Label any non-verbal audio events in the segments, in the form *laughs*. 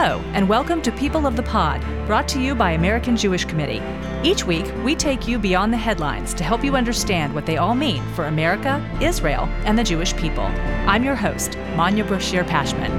Hello, and welcome to People of the Pod, brought to you by American Jewish Committee. Each week, we take you beyond the headlines to help you understand what they all mean for America, Israel, and the Jewish people. I'm your host, Manya Brachear Pashman.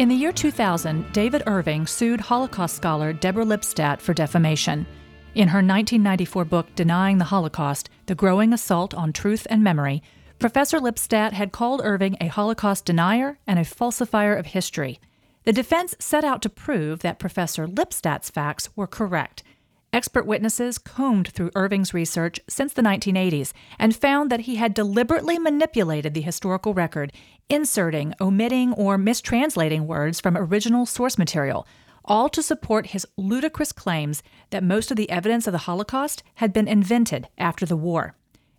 In the year 2000, David Irving sued Holocaust scholar Deborah Lipstadt for defamation. In her 1994 book, Denying the Holocaust The Growing Assault on Truth and Memory, Professor Lipstadt had called Irving a Holocaust denier and a falsifier of history. The defense set out to prove that Professor Lipstadt's facts were correct. Expert witnesses combed through Irving's research since the 1980s and found that he had deliberately manipulated the historical record, inserting, omitting, or mistranslating words from original source material, all to support his ludicrous claims that most of the evidence of the Holocaust had been invented after the war.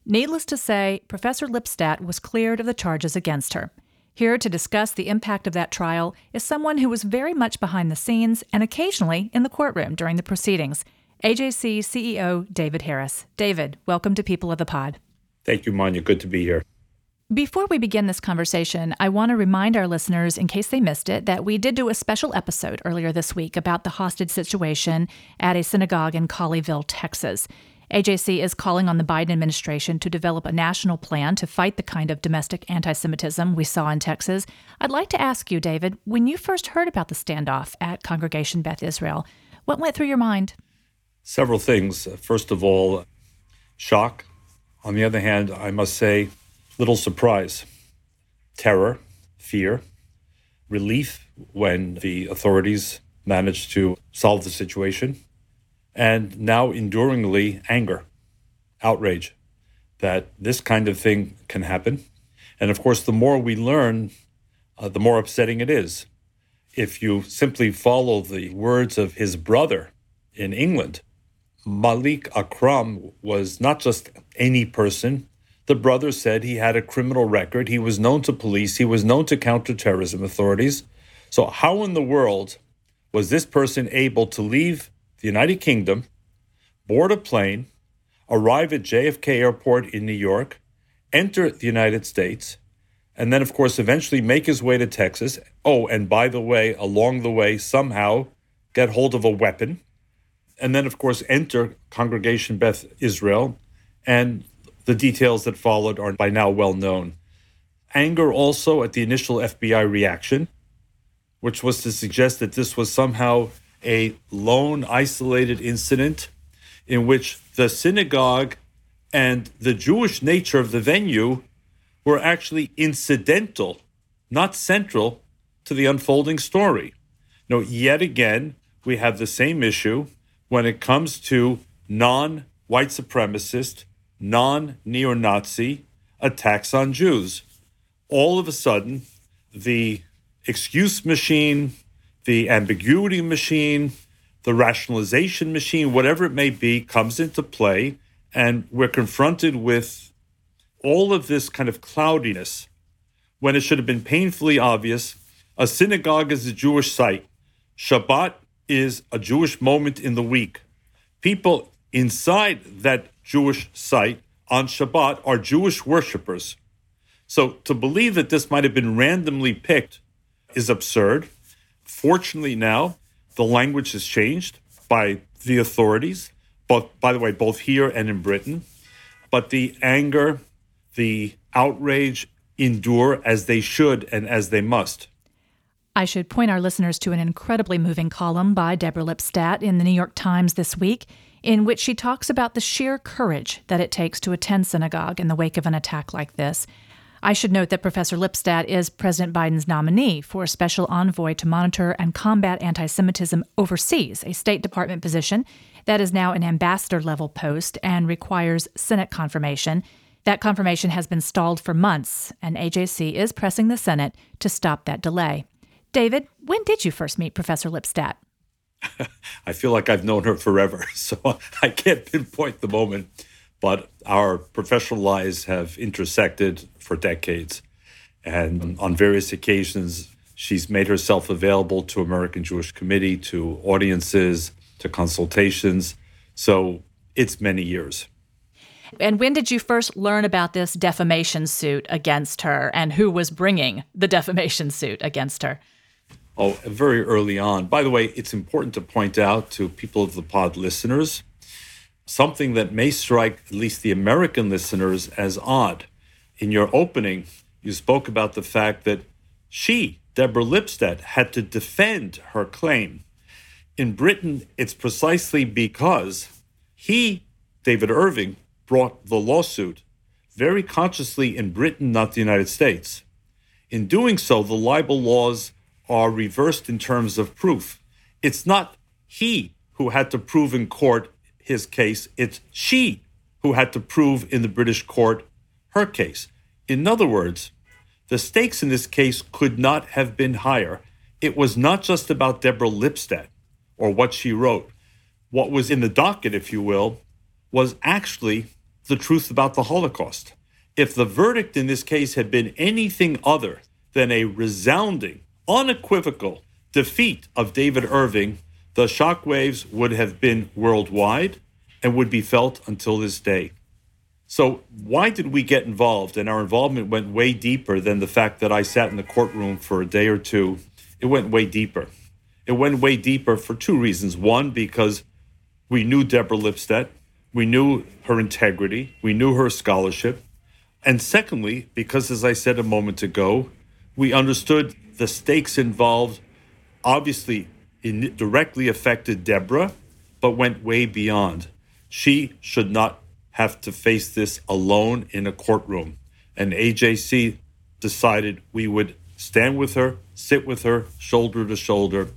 Needless to say, Professor Lipstadt was cleared of the charges against her. Here to discuss the impact of that trial is someone who was very much behind the scenes and occasionally in the courtroom during the proceedings. AJC CEO David Harris. David, welcome to People of the Pod. Thank you, Manya. Good to be here. Before we begin this conversation, I want to remind our listeners, in case they missed it, that we did do a special episode earlier this week about the hostage situation at a synagogue in Colleyville, Texas. AJC is calling on the Biden administration to develop a national plan to fight the kind of domestic anti Semitism we saw in Texas. I'd like to ask you, David, when you first heard about the standoff at Congregation Beth Israel, what went through your mind? Several things. First of all, shock. On the other hand, I must say, little surprise, terror, fear, relief when the authorities managed to solve the situation, and now enduringly anger, outrage that this kind of thing can happen. And of course, the more we learn, uh, the more upsetting it is. If you simply follow the words of his brother in England, Malik Akram was not just any person, the brother said he had a criminal record. He was known to police. He was known to counterterrorism authorities. So, how in the world was this person able to leave the United Kingdom, board a plane, arrive at JFK Airport in New York, enter the United States, and then, of course, eventually make his way to Texas? Oh, and by the way, along the way, somehow get hold of a weapon. And then, of course, enter Congregation Beth Israel and the details that followed are by now well known. Anger also at the initial FBI reaction, which was to suggest that this was somehow a lone, isolated incident in which the synagogue and the Jewish nature of the venue were actually incidental, not central to the unfolding story. No, yet again, we have the same issue when it comes to non white supremacist non neo Nazi attacks on Jews. All of a sudden, the excuse machine, the ambiguity machine, the rationalization machine, whatever it may be, comes into play. And we're confronted with all of this kind of cloudiness when it should have been painfully obvious. A synagogue is a Jewish site, Shabbat is a Jewish moment in the week. People inside that Jewish site on Shabbat are Jewish worshippers. So to believe that this might have been randomly picked is absurd. Fortunately, now the language has changed by the authorities, both, by the way, both here and in Britain. But the anger, the outrage endure as they should and as they must. I should point our listeners to an incredibly moving column by Deborah Lipstadt in the New York Times this week in which she talks about the sheer courage that it takes to attend synagogue in the wake of an attack like this. I should note that Professor Lipstadt is President Biden's nominee for a special envoy to monitor and combat anti Semitism overseas, a State Department position that is now an ambassador level post and requires Senate confirmation. That confirmation has been stalled for months, and AJC is pressing the Senate to stop that delay. David, when did you first meet Professor Lipstadt? *laughs* I feel like I've known her forever, *laughs* so I can't pinpoint the moment. But our professional lives have intersected for decades. And on various occasions, she's made herself available to American Jewish Committee, to audiences, to consultations. So it's many years. And when did you first learn about this defamation suit against her and who was bringing the defamation suit against her? Oh, very early on. By the way, it's important to point out to people of the pod listeners something that may strike at least the American listeners as odd. In your opening, you spoke about the fact that she, Deborah Lipstadt, had to defend her claim. In Britain, it's precisely because he, David Irving, brought the lawsuit very consciously in Britain, not the United States. In doing so, the libel laws are reversed in terms of proof. It's not he who had to prove in court his case, it's she who had to prove in the British court her case. In other words, the stakes in this case could not have been higher. It was not just about Deborah Lipstadt or what she wrote. What was in the docket, if you will, was actually the truth about the Holocaust. If the verdict in this case had been anything other than a resounding, unequivocal defeat of David Irving, the shockwaves would have been worldwide and would be felt until this day. So, why did we get involved? And our involvement went way deeper than the fact that I sat in the courtroom for a day or two. It went way deeper. It went way deeper for two reasons. One, because we knew Deborah Lipstadt, we knew her integrity, we knew her scholarship. And secondly, because as I said a moment ago, we understood the stakes involved obviously in, directly affected Deborah, but went way beyond. She should not have to face this alone in a courtroom. And AJC decided we would stand with her, sit with her, shoulder to shoulder,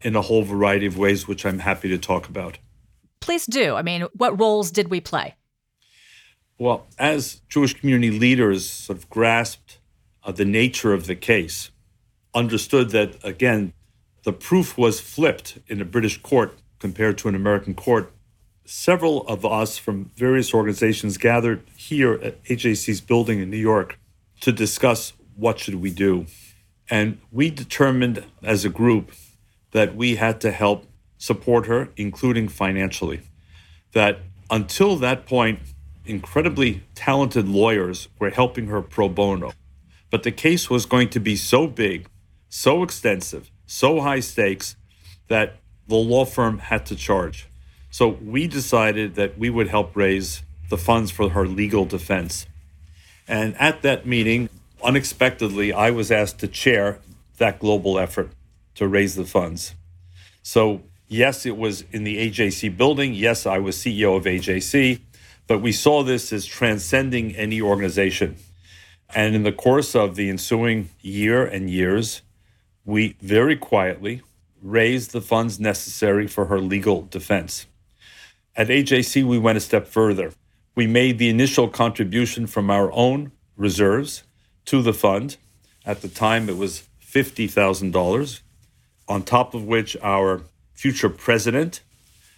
in a whole variety of ways, which I'm happy to talk about. Please do. I mean, what roles did we play? Well, as Jewish community leaders sort of grasped uh, the nature of the case, understood that, again, the proof was flipped in a British court compared to an American court, several of us from various organizations gathered here at AJC's building in New York to discuss what should we do. And we determined as a group that we had to help support her, including financially. That until that point, incredibly talented lawyers were helping her pro bono. But the case was going to be so big, so extensive, so high stakes that the law firm had to charge. So we decided that we would help raise the funds for her legal defense. And at that meeting, unexpectedly, I was asked to chair that global effort to raise the funds. So, yes, it was in the AJC building. Yes, I was CEO of AJC, but we saw this as transcending any organization. And in the course of the ensuing year and years, we very quietly raised the funds necessary for her legal defense. At AJC, we went a step further. We made the initial contribution from our own reserves to the fund. At the time, it was $50,000, on top of which our future president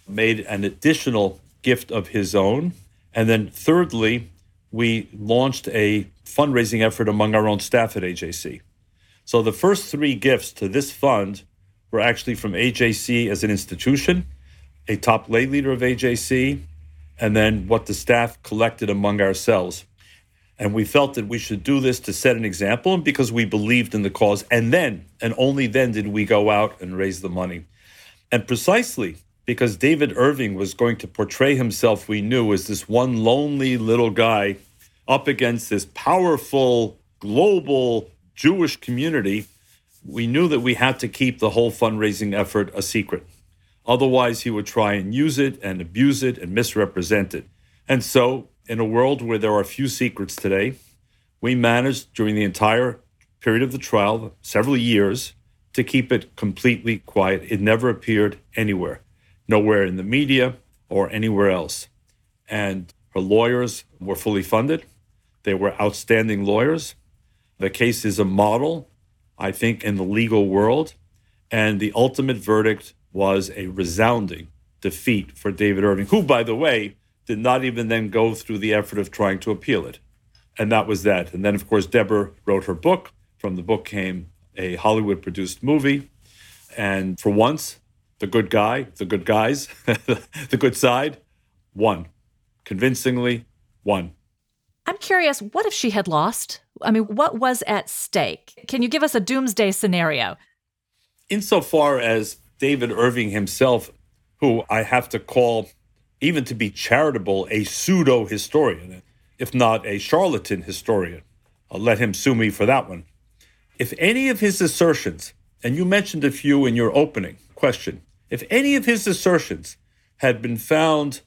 made an additional gift of his own. And then, thirdly, we launched a fundraising effort among our own staff at AJC. So the first three gifts to this fund were actually from AJC as an institution a top lay leader of AJC, and then what the staff collected among ourselves. And we felt that we should do this to set an example because we believed in the cause. And then, and only then, did we go out and raise the money. And precisely because David Irving was going to portray himself, we knew, as this one lonely little guy up against this powerful global Jewish community, we knew that we had to keep the whole fundraising effort a secret. Otherwise, he would try and use it and abuse it and misrepresent it. And so, in a world where there are few secrets today, we managed during the entire period of the trial, several years, to keep it completely quiet. It never appeared anywhere, nowhere in the media or anywhere else. And her lawyers were fully funded. They were outstanding lawyers. The case is a model, I think, in the legal world. And the ultimate verdict was a resounding defeat for David Irving, who, by the way, did not even then go through the effort of trying to appeal it. And that was that. And then, of course, Deborah wrote her book. From the book came a Hollywood produced movie. And for once, the good guy, the good guys, *laughs* the good side won. Convincingly won. I'm curious, what if she had lost? I mean, what was at stake? Can you give us a doomsday scenario? Insofar as David Irving himself, who I have to call, even to be charitable, a pseudo historian, if not a charlatan historian, I'll let him sue me for that one. If any of his assertions, and you mentioned a few in your opening question, if any of his assertions had been found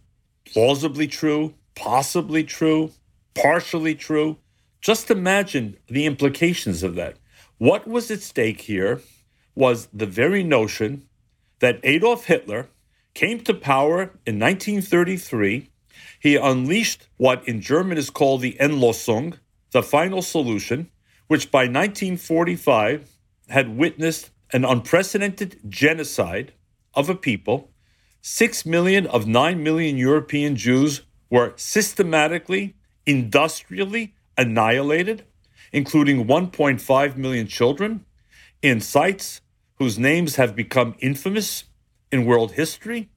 plausibly true, possibly true, partially true, just imagine the implications of that. What was at stake here was the very notion that Adolf Hitler came to power in 1933. He unleashed what in German is called the Endlösung, the final solution, which by 1945 had witnessed an unprecedented genocide of a people. Six million of nine million European Jews were systematically, industrially annihilated, including 1.5 million children, in sites whose names have become infamous in world history,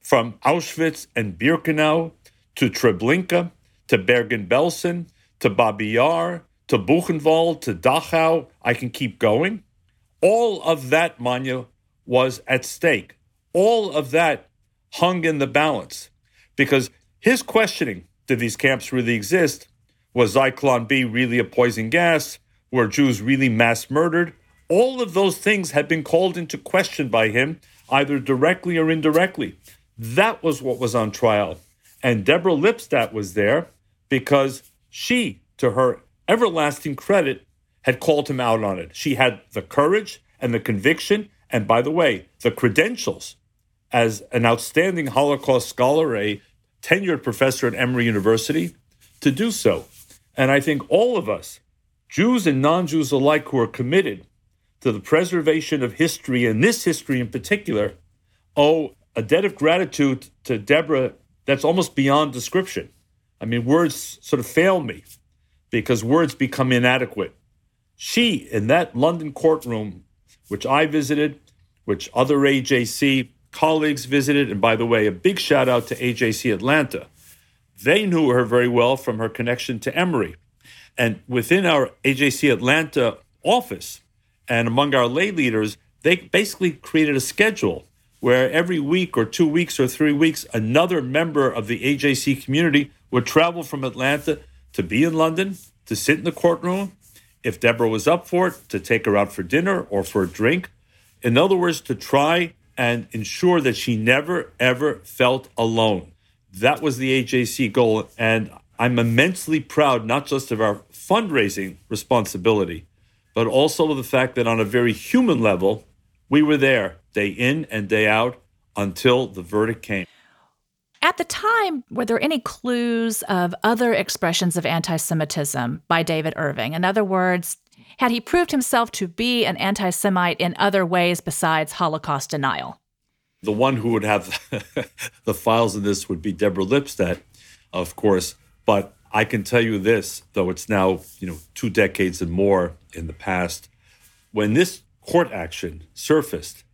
from Auschwitz and Birkenau to Treblinka to Bergen-Belsen to Babi Yar to Buchenwald to Dachau. I can keep going. All of that, Manya, was at stake. All of that hung in the balance because his questioning did these camps really exist? Was Zyklon B really a poison gas? Were Jews really mass murdered? All of those things had been called into question by him, either directly or indirectly. That was what was on trial. And Deborah Lipstadt was there because she, to her everlasting credit, had called him out on it. She had the courage and the conviction, and by the way, the credentials as an outstanding Holocaust scholar, a tenured professor at Emory University, to do so. And I think all of us, Jews and non Jews alike, who are committed to the preservation of history, and this history in particular, owe a debt of gratitude to Deborah that's almost beyond description. I mean, words sort of fail me because words become inadequate. She, in that London courtroom, which I visited, which other AJC colleagues visited, and by the way, a big shout out to AJC Atlanta. They knew her very well from her connection to Emory. And within our AJC Atlanta office and among our lay leaders, they basically created a schedule where every week or two weeks or three weeks, another member of the AJC community would travel from Atlanta to be in London, to sit in the courtroom. If Deborah was up for it, to take her out for dinner or for a drink. In other words, to try and ensure that she never, ever felt alone. That was the AJC goal. And I'm immensely proud, not just of our fundraising responsibility, but also of the fact that on a very human level, we were there day in and day out until the verdict came. At the time, were there any clues of other expressions of anti Semitism by David Irving? In other words, had he proved himself to be an anti Semite in other ways besides Holocaust denial? The one who would have *laughs* the files of this would be Deborah Lipstadt, of course. But I can tell you this, though it's now, you know, two decades and more in the past, when this court action surfaced,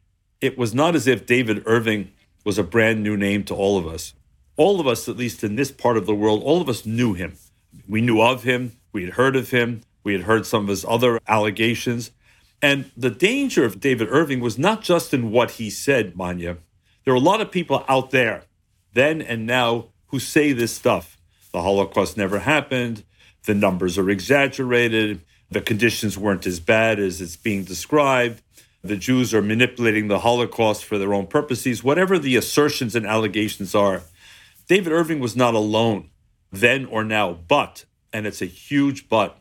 it was not as if David Irving was a brand new name to all of us. All of us, at least in this part of the world, all of us knew him. We knew of him, we had heard of him, we had heard some of his other allegations. And the danger of David Irving was not just in what he said, Manya. There are a lot of people out there, then and now, who say this stuff. The Holocaust never happened, the numbers are exaggerated, the conditions weren't as bad as it's being described the Jews are manipulating the Holocaust for their own purposes, whatever the assertions and allegations are. David Irving was not alone then or now, but, and it's a huge but,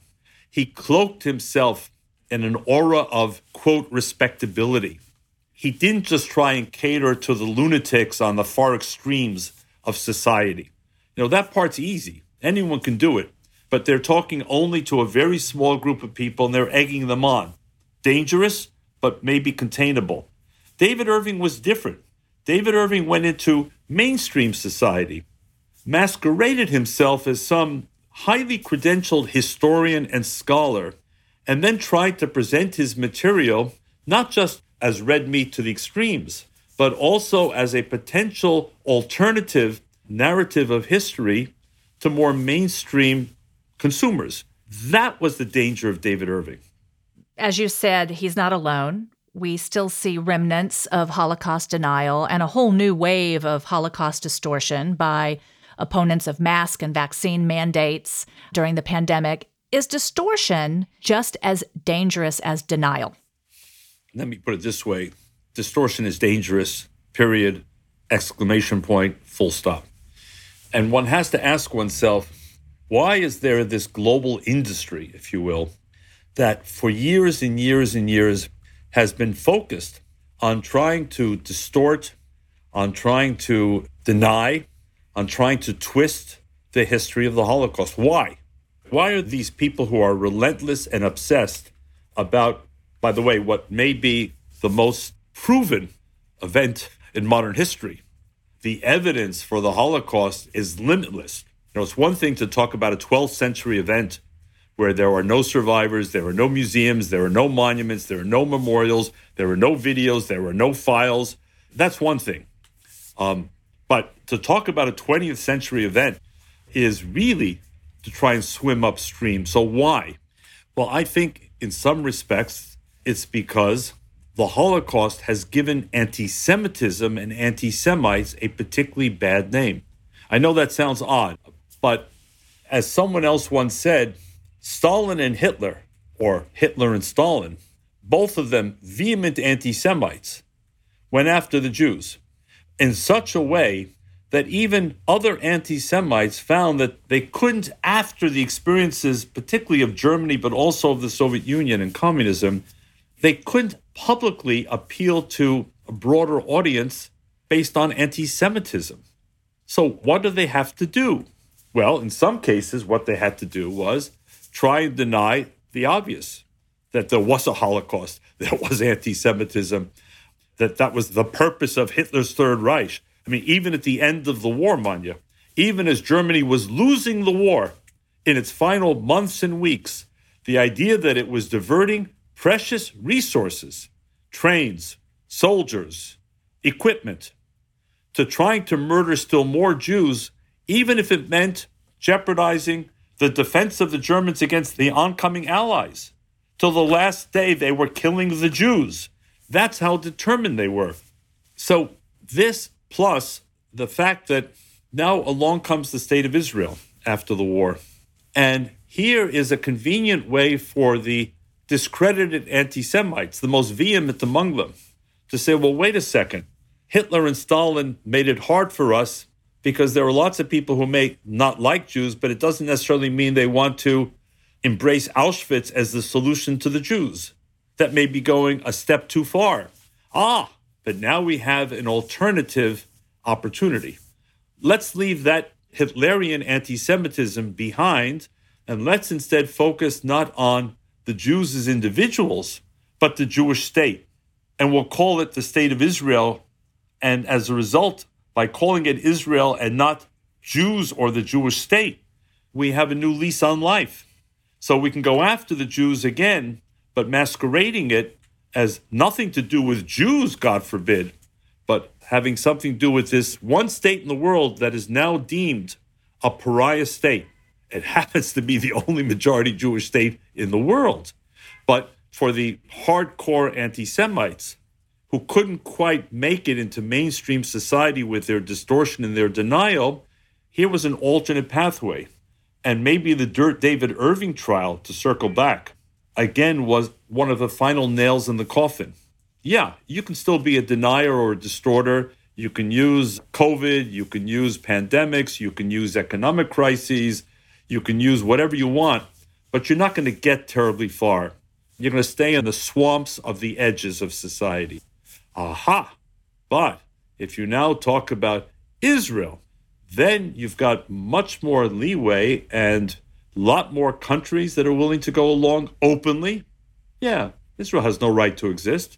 he cloaked himself in an aura of, quote, respectability. He didn't just try and cater to the lunatics on the far extremes of society. You know, that part's easy. Anyone can do it. But they're talking only to a very small group of people and they're egging them on. Dangerous? but maybe containable. David Irving was different. David Irving went into mainstream society, masqueraded himself as some highly credentialed historian and scholar, and then tried to present his material not just as red meat to the extremes, but also as a potential alternative, narrative of history to more mainstream consumers. That was the danger of David Irving. As you said, he's not alone. We still see remnants of Holocaust denial and a whole new wave of Holocaust distortion by opponents of mask and vaccine mandates during the pandemic. Is distortion just as dangerous as denial? Let me put it this way distortion is dangerous, period, exclamation point, full stop. And one has to ask oneself why is there this global industry, if you will, that for years and years and years has been focused on trying to distort, on trying to deny, on trying to twist the history of the Holocaust? Why? Why are these people who are relentless and obsessed about, by the way, what may be the most proven event in modern history? The evidence for the Holocaust is limitless. You know, it's one thing to talk about a 12th century event where there are no survivors, there are no museums, there are no monuments, there are no memorials, there are no videos, there are no files. That's one thing. Um, but to talk about a 20th century event is really to try and swim upstream. So why? Well, I think in some respects, it's because the Holocaust has given anti Semitism and anti Semites a particularly bad name. I know that sounds odd, but as someone else once said, Stalin and Hitler, or Hitler and Stalin, both of them vehement anti Semites, went after the Jews in such a way that even other anti Semites found that they couldn't, after the experiences, particularly of Germany, but also of the Soviet Union and communism, they couldn't publicly appeal to a broader audience based on anti Semitism. So, what do they have to do? Well, in some cases, what they had to do was try and deny the obvious that there was a Holocaust, *laughs* there was anti Semitism, that that was the purpose of Hitler's Third Reich. I mean, even at the end of the war, Manya, even as Germany was losing the war in its final months and weeks, the idea that it was diverting precious resources, trains, soldiers, equipment, to trying to murder still more Jews, even if it meant jeopardizing the defense of the Germans against the oncoming Allies. Till the last day, they were killing the Jews. That's how determined they were. So, this plus the fact that now along comes the state of Israel after the war. And here is a convenient way for the discredited anti Semites, the most vehement among them, to say, well, wait a second. Hitler and Stalin made it hard for us because there are lots of people who may not like Jews, but it doesn't necessarily mean they want to embrace Auschwitz as the solution to the Jews. That may be going a step too far. Ah, but now we have an alternative opportunity. Let's leave that Hitlerian anti Semitism behind and let's instead focus not on the Jews as individuals, but the Jewish state. And we'll call it the state of Israel. And as a result, by calling it Israel and not Jews or the Jewish state, we have a new lease on life. So we can go after the Jews again, but masquerading it as nothing to do with Jews, God forbid, but having something to do with this one state in the world that is now deemed a pariah state. It *laughs* happens to be the only majority Jewish state in the world. But for the hardcore anti Semites, who couldn't quite make it into mainstream society with their distortion and their denial, here was an alternate pathway. And maybe the Dirt David Irving trial, to circle back, again was one of the final nails in the coffin. Yeah, you can still be a denier or a distorter. You can use COVID, you can use pandemics, you can use economic crises, you can use whatever you want, but you're not going to get terribly far. You're going to stay in the swamps of the edges of society. Aha! But if you now talk about Israel, then you've got much more leeway and lot more countries that are willing to go along openly. Yeah, Israel has no right to exist.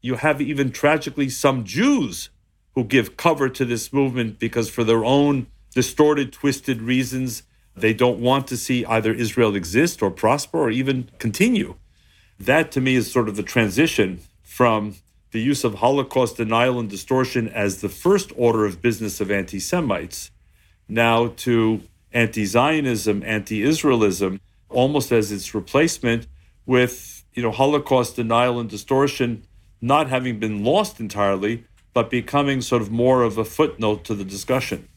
You have even tragically some Jews who give cover to this movement because, for their own distorted, twisted reasons, they don't want to see either Israel exist or prosper or even continue. That to me is sort of the transition from the use of Holocaust denial and distortion as the first order of business of anti Semites, now to anti Zionism, anti Israelism, almost as its replacement, with you know Holocaust denial and distortion not having been lost entirely, but becoming sort of more of a footnote to the discussion.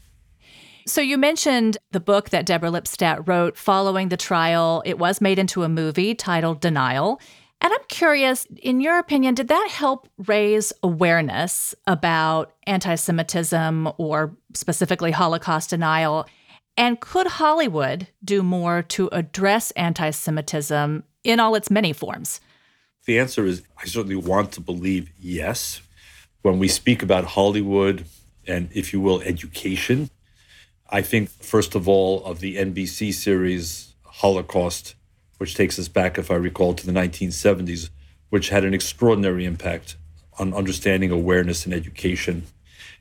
So you mentioned the book that Deborah Lipstadt wrote following the trial. It was made into a movie titled Denial. And I'm curious, in your opinion, did that help raise awareness about anti Semitism or specifically Holocaust denial? And could Hollywood do more to address anti Semitism in all its many forms? The answer is I certainly want to believe yes. When we speak about Hollywood and, if you will, education, I think, first of all, of the NBC series Holocaust which takes us back, if I recall, to the 1970s, which had an extraordinary impact on understanding awareness and education.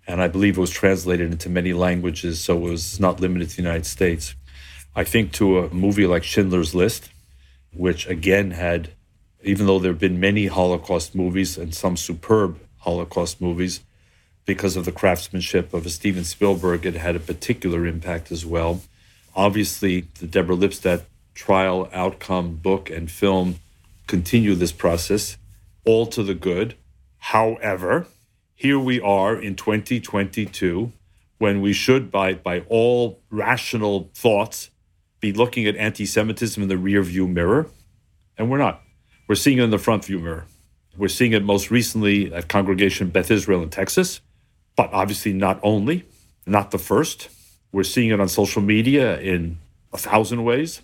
And I believe it was translated into many languages, so it was not limited to the United States. I think to a movie like Schindler's List, which again had, even though there have been many Holocaust movies and some superb Holocaust movies, because of the craftsmanship of Steven Spielberg, it had a particular impact as well. Obviously, the Deborah Lipstadt trial, outcome, book, and film continue this process, all to the good. However, here we are in 2022 when we should, by, by all rational thoughts, be looking at anti Semitism in the rear view mirror. And we're not. We're seeing it in the front view mirror. We're seeing it most recently at Congregation Beth Israel in Texas, but obviously not only, not the first. We're seeing it on social media in a thousand ways.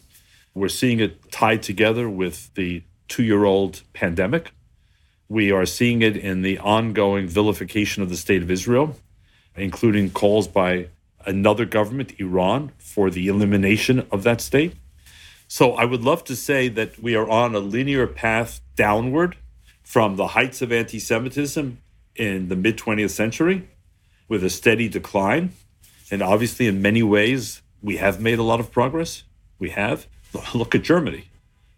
We're seeing it tied together with the two year old pandemic. We are seeing it in the ongoing vilification of the state of Israel, including calls by another government, Iran, for the elimination of that state. So I would love to say that we are on a linear path downward from the heights of anti Semitism in the mid 20th century with a steady decline. And obviously, in many ways, we have made a lot of progress. We have. Look at Germany.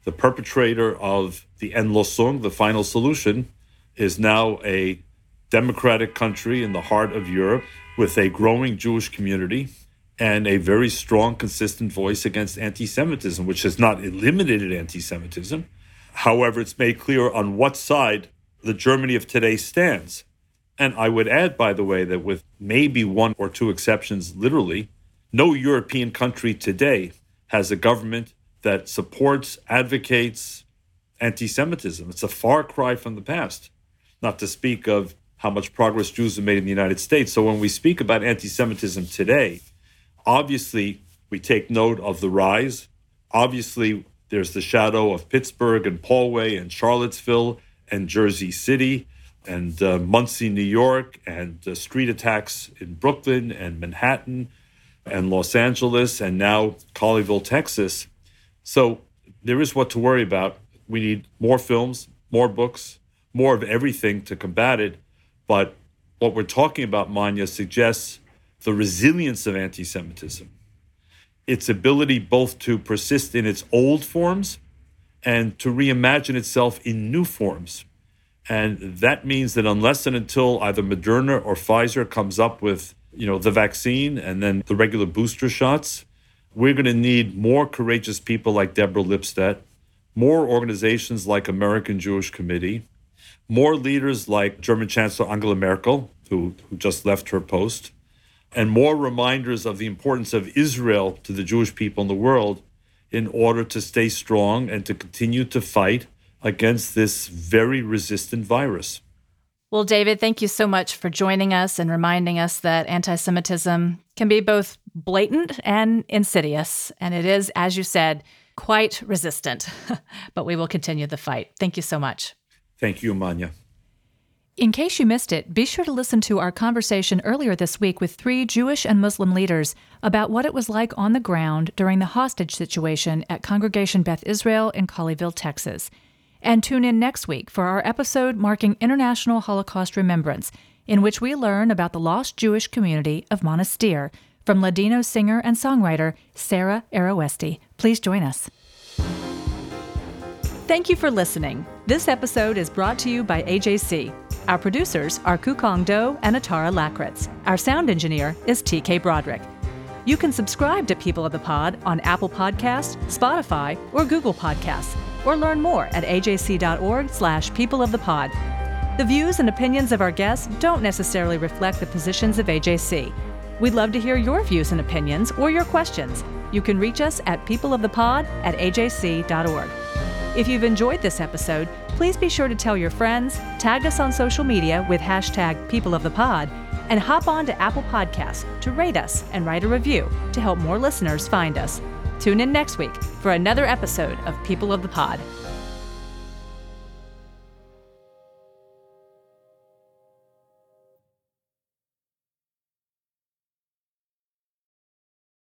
The perpetrator of the Endlösung, the final solution, is now a democratic country in the heart of Europe with a growing Jewish community and a very strong, consistent voice against anti Semitism, which has not eliminated anti Semitism. However, it's made clear on what side the Germany of today stands. And I would add, by the way, that with maybe one or two exceptions, literally, no European country today has a government that supports, advocates anti Semitism. It's a far cry from the past, not to speak of how much progress Jews have made in the United States. So when we speak about anti Semitism today, obviously we take note of the rise. Obviously, there's the shadow of Pittsburgh and Poway and Charlottesville and Jersey City and uh, Monsey, New York, and uh, street attacks in Brooklyn and Manhattan and Los Angeles and now Colleyville, Texas. So there is what to worry about. We need more films, more books, more of everything to combat it. But what we're talking about, Manya, suggests the resilience of anti Semitism, its ability both to persist in its old forms and to reimagine itself in new forms. And that means that unless and until either Moderna or Pfizer comes up with, you know, the vaccine and then the regular booster shots, we're going to need more courageous people like Deborah Lipstadt, more organizations like American Jewish Committee, more leaders like German Chancellor Angela Merkel, who, who just left her post, and more reminders of the importance of Israel to the Jewish people in the world in order to stay strong and to continue to fight against this very resistant virus. Well, David, thank you so much for joining us and reminding us that anti Semitism can be both blatant and insidious. And it is, as you said, quite resistant. *laughs* but we will continue the fight. Thank you so much. Thank you, Manya. In case you missed it, be sure to listen to our conversation earlier this week with three Jewish and Muslim leaders about what it was like on the ground during the hostage situation at Congregation Beth Israel in Colleyville, Texas. And tune in next week for our episode marking International Holocaust Remembrance, in which we learn about the lost Jewish community of Monastir from Ladino singer and songwriter Sarah Aroeste. Please join us. Thank you for listening. This episode is brought to you by AJC. Our producers are Kukong Do and Atara Lakritz. Our sound engineer is TK Broderick. You can subscribe to People of the Pod on Apple Podcasts, Spotify, or Google Podcasts, or learn more at ajc.org slash people of the pod. The views and opinions of our guests don't necessarily reflect the positions of AJC. We'd love to hear your views and opinions or your questions. You can reach us at peopleofthepod at ajc.org. If you've enjoyed this episode, please be sure to tell your friends, tag us on social media with hashtag peopleofthepod, and hop on to Apple Podcasts to rate us and write a review to help more listeners find us. Tune in next week for another episode of People of the Pod.